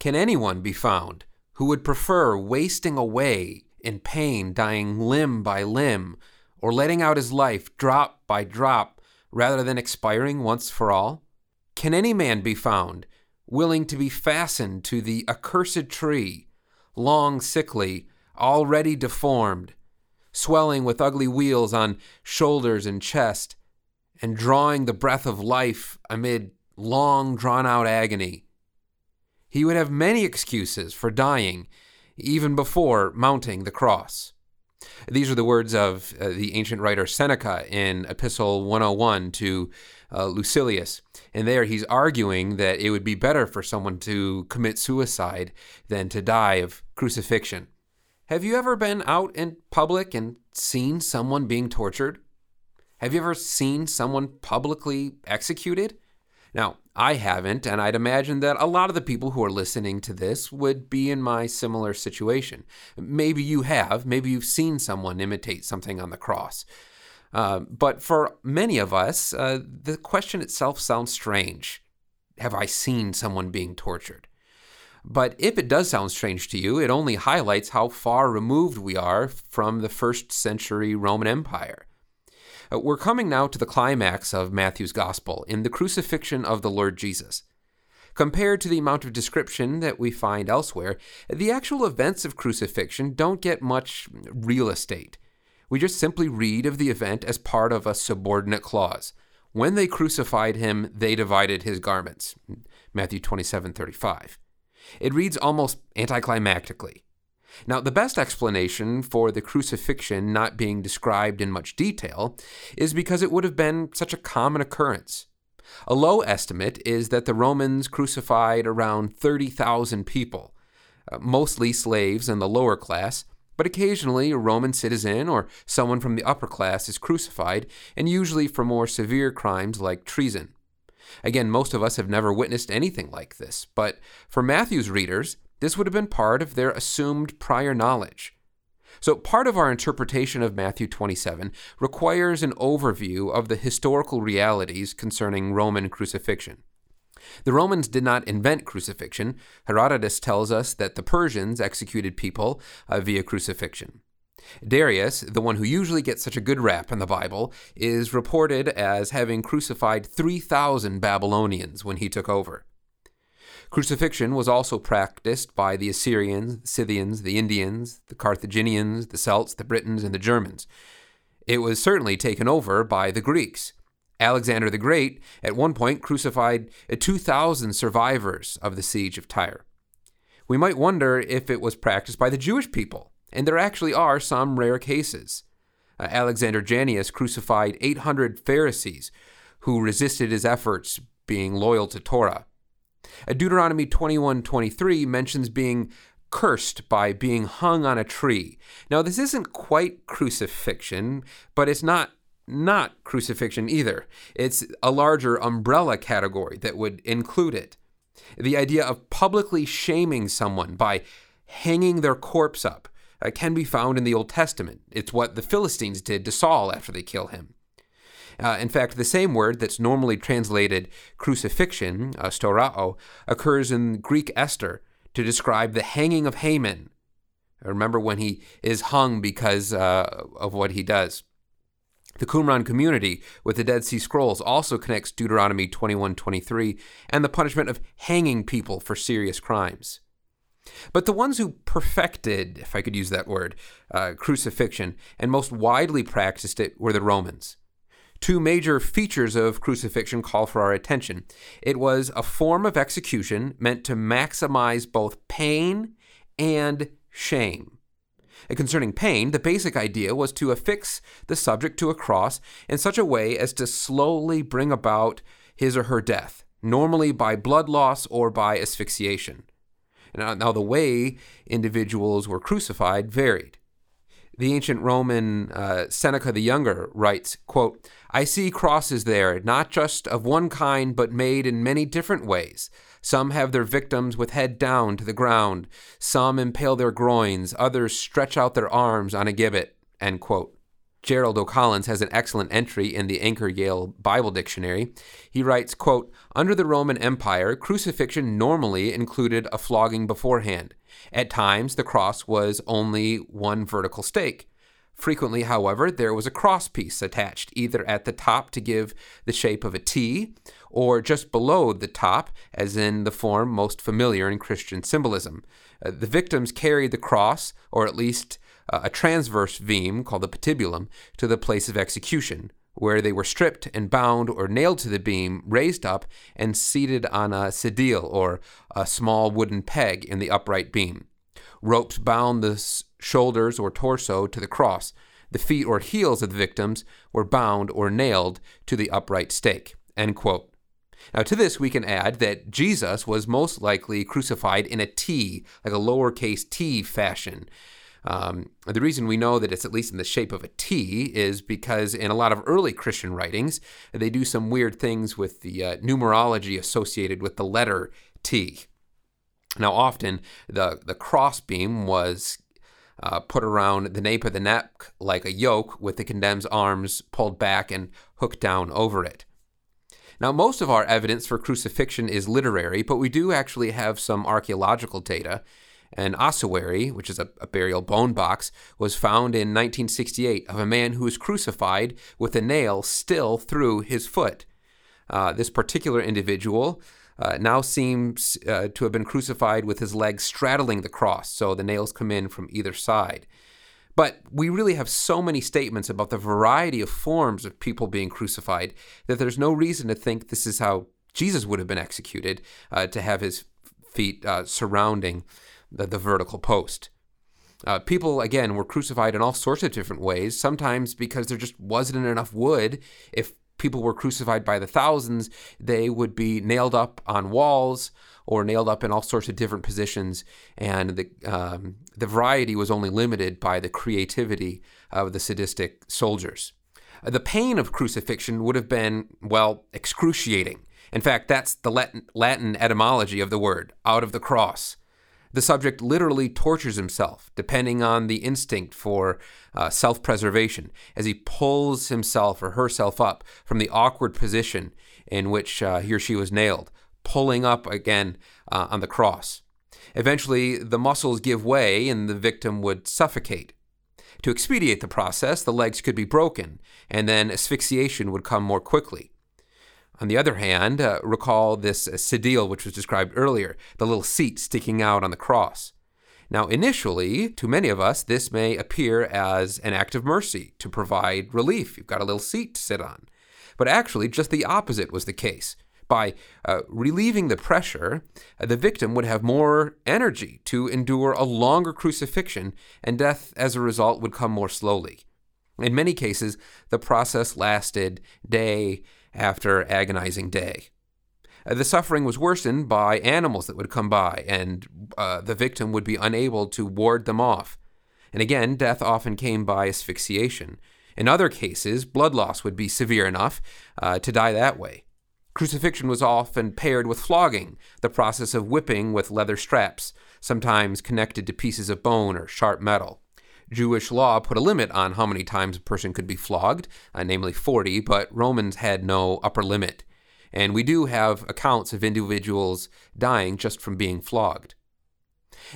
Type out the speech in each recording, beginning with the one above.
Can anyone be found who would prefer wasting away in pain, dying limb by limb, or letting out his life drop by drop rather than expiring once for all? Can any man be found willing to be fastened to the accursed tree, long, sickly, already deformed, swelling with ugly wheals on shoulders and chest, and drawing the breath of life amid long drawn out agony? He would have many excuses for dying even before mounting the cross. These are the words of uh, the ancient writer Seneca in Epistle 101 to uh, Lucilius. And there he's arguing that it would be better for someone to commit suicide than to die of crucifixion. Have you ever been out in public and seen someone being tortured? Have you ever seen someone publicly executed? Now, I haven't, and I'd imagine that a lot of the people who are listening to this would be in my similar situation. Maybe you have, maybe you've seen someone imitate something on the cross. Uh, but for many of us, uh, the question itself sounds strange. Have I seen someone being tortured? But if it does sound strange to you, it only highlights how far removed we are from the first century Roman Empire. Uh, we're coming now to the climax of Matthew's Gospel in the crucifixion of the Lord Jesus. Compared to the amount of description that we find elsewhere, the actual events of crucifixion don't get much real estate. We just simply read of the event as part of a subordinate clause. When they crucified him, they divided his garments. Matthew 27:35. It reads almost anticlimactically. Now, the best explanation for the crucifixion not being described in much detail is because it would have been such a common occurrence. A low estimate is that the Romans crucified around 30,000 people, uh, mostly slaves and the lower class, but occasionally a Roman citizen or someone from the upper class is crucified, and usually for more severe crimes like treason. Again, most of us have never witnessed anything like this, but for Matthew's readers, this would have been part of their assumed prior knowledge. So, part of our interpretation of Matthew 27 requires an overview of the historical realities concerning Roman crucifixion. The Romans did not invent crucifixion. Herodotus tells us that the Persians executed people uh, via crucifixion. Darius, the one who usually gets such a good rap in the Bible, is reported as having crucified 3,000 Babylonians when he took over. Crucifixion was also practiced by the Assyrians, the Scythians, the Indians, the Carthaginians, the Celts, the Britons, and the Germans. It was certainly taken over by the Greeks. Alexander the Great, at one point, crucified 2,000 survivors of the siege of Tyre. We might wonder if it was practiced by the Jewish people, and there actually are some rare cases. Uh, Alexander Jannaeus crucified 800 Pharisees who resisted his efforts being loyal to Torah. Deuteronomy 21:23 mentions being cursed by being hung on a tree. Now this isn't quite crucifixion, but it's not not crucifixion either. It's a larger umbrella category that would include it. The idea of publicly shaming someone by hanging their corpse up uh, can be found in the Old Testament. It's what the Philistines did to Saul after they kill him. Uh, in fact, the same word that's normally translated crucifixion, uh, storao, occurs in Greek Esther to describe the hanging of Haman. Remember when he is hung because uh, of what he does. The Qumran community with the Dead Sea Scrolls also connects Deuteronomy 21:23 and the punishment of hanging people for serious crimes. But the ones who perfected, if I could use that word, uh, crucifixion and most widely practiced it were the Romans. Two major features of crucifixion call for our attention. It was a form of execution meant to maximize both pain and shame. And concerning pain, the basic idea was to affix the subject to a cross in such a way as to slowly bring about his or her death, normally by blood loss or by asphyxiation. Now, now the way individuals were crucified varied. The ancient Roman uh, Seneca the Younger writes, quote, I see crosses there, not just of one kind, but made in many different ways. Some have their victims with head down to the ground. Some impale their groins. Others stretch out their arms on a gibbet. End quote. Gerald O'Collins has an excellent entry in the Anchor Yale Bible Dictionary. He writes, quote, Under the Roman Empire, crucifixion normally included a flogging beforehand. At times, the cross was only one vertical stake. Frequently, however, there was a crosspiece attached either at the top to give the shape of a T or just below the top, as in the form most familiar in Christian symbolism. Uh, the victims carried the cross, or at least a transverse beam called the patibulum, to the place of execution, where they were stripped and bound or nailed to the beam, raised up, and seated on a sedile, or a small wooden peg in the upright beam. Ropes bound the shoulders or torso to the cross. The feet or heels of the victims were bound or nailed to the upright stake. End quote. Now, to this, we can add that Jesus was most likely crucified in a T, like a lowercase t fashion. Um, the reason we know that it's at least in the shape of a T is because in a lot of early Christian writings, they do some weird things with the uh, numerology associated with the letter T. Now, often the, the crossbeam was uh, put around the nape of the neck like a yoke with the condemned's arms pulled back and hooked down over it. Now, most of our evidence for crucifixion is literary, but we do actually have some archaeological data. An ossuary, which is a, a, burial bone box, was found in 1968 of a man who was crucified with a nail still through his foot. Uh, this particular individual uh, now seems uh, to have been crucified with his legs straddling the cross, so the nails come in from either side. But we really have so many statements about the variety of forms of people being crucified that there's no reason to think this is how Jesus would have been executed uh, to have his feet uh, surrounding the, the, vertical post. Uh, people, again, were crucified in all sorts of different ways, sometimes because there just wasn't enough wood. If people were crucified by the thousands, they would be nailed up on walls or nailed up in all sorts of different positions, and the um, the variety was only limited by the creativity of the sadistic soldiers. The pain of crucifixion would have been well excruciating. In fact, that's the Latin, Latin etymology of the word, out of the cross. The subject literally tortures himself, depending on the instinct for uh, self preservation, as he pulls himself or herself up from the awkward position in which uh, he or she was nailed, pulling up again uh, on the cross. Eventually, the muscles give way and the victim would suffocate. To expedite the process, the legs could be broken, and then asphyxiation would come more quickly. On the other hand, uh, recall this uh, sedile, which was described earlier, the little seat sticking out on the cross. Now, initially, to many of us, this may appear as an act of mercy to provide relief. You've got a little seat to sit on. But actually, just the opposite was the case. By uh, relieving the pressure, uh, the victim would have more energy to endure a longer crucifixion, and death as a result would come more slowly. In many cases, the process lasted day after agonizing day. Uh, the suffering was worsened by animals that would come by, and uh, the victim would be unable to ward them off. And again, death often came by asphyxiation. In other cases, blood loss would be severe enough uh, to die that way. Crucifixion was often paired with flogging, the process of whipping with leather straps, sometimes connected to pieces of bone or sharp metal. Jewish law put a limit on how many times a person could be flogged, uh, namely 40, but Romans had no upper limit. And we do have accounts of individuals dying just from being flogged.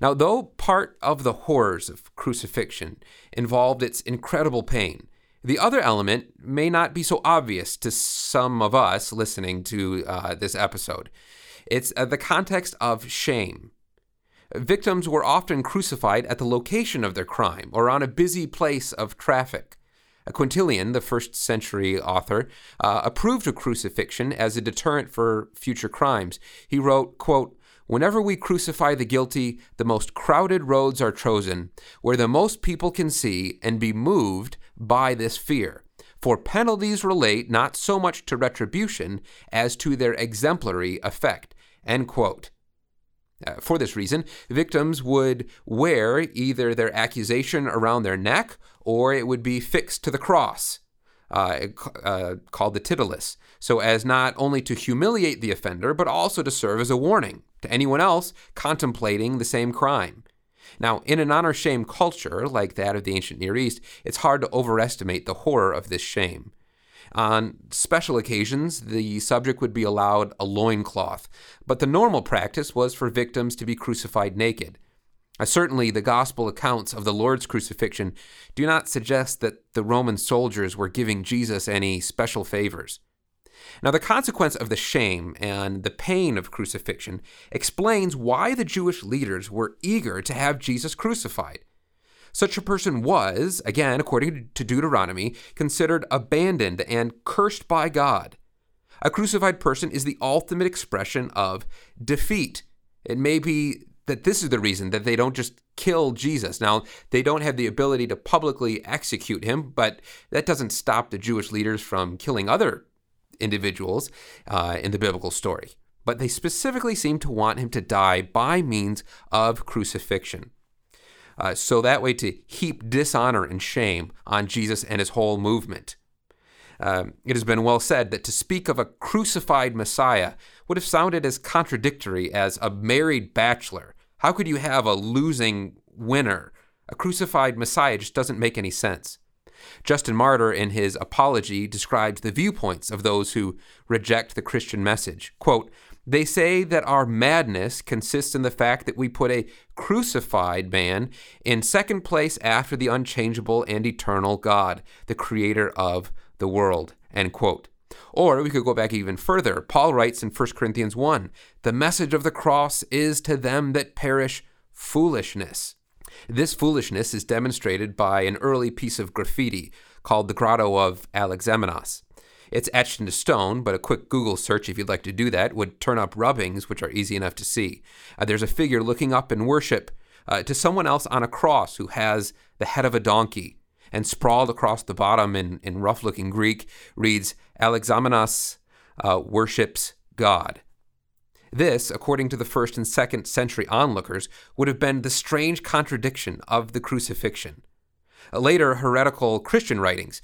Now, though part of the horrors of crucifixion involved its incredible pain, the other element may not be so obvious to some of us listening to uh, this episode. It's uh, the context of shame. Victims were often crucified at the location of their crime or on a busy place of traffic. Quintilian, the first century author, uh, approved of crucifixion as a deterrent for future crimes. He wrote, quote, Whenever we crucify the guilty, the most crowded roads are chosen, where the most people can see and be moved by this fear. For penalties relate not so much to retribution as to their exemplary effect. End quote. Uh, for this reason, victims would wear either their accusation around their neck or it would be fixed to the cross, uh, uh, called the titulus, so as not only to humiliate the offender, but also to serve as a warning to anyone else contemplating the same crime. Now, in an honor shame culture like that of the ancient Near East, it's hard to overestimate the horror of this shame. On special occasions, the subject would be allowed a loincloth, but the normal practice was for victims to be crucified naked. Uh, certainly, the gospel accounts of the Lord's crucifixion do not suggest that the Roman soldiers were giving Jesus any special favors. Now, the consequence of the shame and the pain of crucifixion explains why the Jewish leaders were eager to have Jesus crucified. Such a person was, again, according to Deuteronomy, considered abandoned and cursed by God. A crucified person is the ultimate expression of defeat. It may be that this is the reason that they don't just kill Jesus. Now, they don't have the ability to publicly execute him, but that doesn't stop the Jewish leaders from killing other individuals uh, in the biblical story. But they specifically seem to want him to die by means of crucifixion uh, so that way to heap dishonor and shame on Jesus and his whole movement. Um, it has been well said that to speak of a crucified Messiah would have sounded as contradictory as a married bachelor. How could you have a losing winner? A crucified Messiah just doesn't make any sense. Justin Martyr, in his apology, describes the viewpoints of those who reject the Christian message. Quote, they say that our madness consists in the fact that we put a crucified man in second place after the unchangeable and eternal God, the creator of the world. End quote. Or we could go back even further. Paul writes in 1 Corinthians 1 The message of the cross is to them that perish foolishness. This foolishness is demonstrated by an early piece of graffiti called the Grotto of Alexamenos. It's etched into stone, but a quick Google search, if you'd like to do that, would turn up rubbings, which are easy enough to see. Uh, there's a figure looking up in worship uh, to someone else on a cross who has the head of a donkey. And sprawled across the bottom in, in rough looking Greek reads, Alexamenos uh, worships God. This, according to the first and second century onlookers, would have been the strange contradiction of the crucifixion. Later heretical Christian writings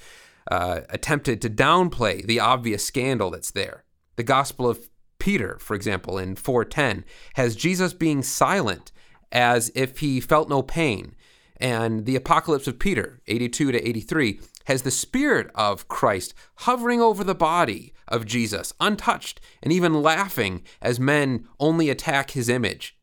uh, attempted to downplay the obvious scandal that's there. The Gospel of Peter, for example, in 410, has Jesus being silent as if he felt no pain. And the Apocalypse of Peter, 82 to 83, has the Spirit of Christ hovering over the body of Jesus, untouched, and even laughing as men only attack his image.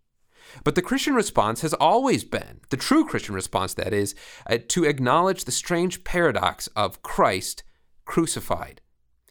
But the Christian response has always been, the true Christian response, that is, uh, to acknowledge the strange paradox of Christ crucified.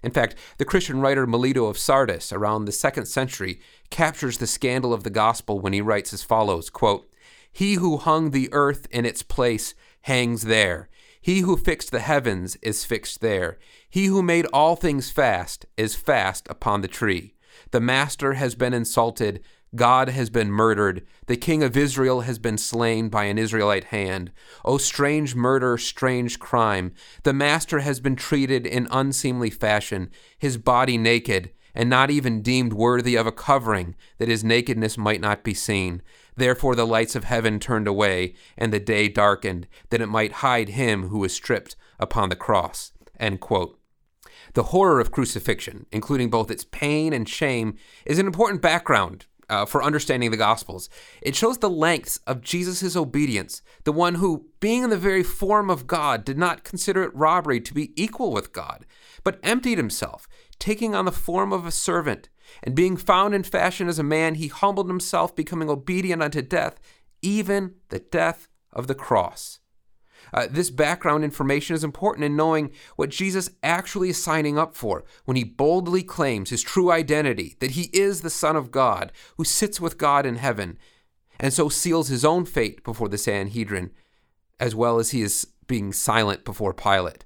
In fact, the Christian writer Melito of Sardis, around the second century, captures the scandal of the gospel when he writes as follows quote, He who hung the earth in its place hangs there. He who fixed the heavens is fixed there. He who made all things fast is fast upon the tree. The Master has been insulted, God has been murdered. The king of Israel has been slain by an Israelite hand. O strange murder, strange crime. The master has been treated in unseemly fashion, his body naked, and not even deemed worthy of a covering, that his nakedness might not be seen. Therefore the lights of heaven turned away, and the day darkened, that it might hide him who was stripped upon the cross. The horror of crucifixion, including both its pain and shame, is an important background uh, for understanding the Gospels. It shows the lengths of Jesus' obedience, the one who, being in the very form of God, did not consider it robbery to be equal with God, but emptied himself, taking on the form of a servant. And being found in fashion as a man, he humbled himself, becoming obedient unto death, even the death of the cross. Uh, this background information is important in knowing what Jesus actually is signing up for when he boldly claims his true identity that he is the Son of God who sits with God in heaven and so seals his own fate before the Sanhedrin, as well as he is being silent before Pilate.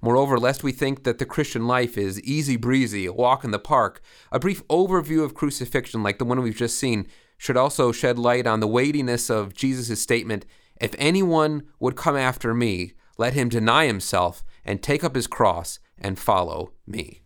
Moreover, lest we think that the Christian life is easy breezy, a walk in the park, a brief overview of crucifixion like the one we've just seen should also shed light on the weightiness of Jesus' statement if anyone would come after me, let him deny himself and take up his cross and follow me.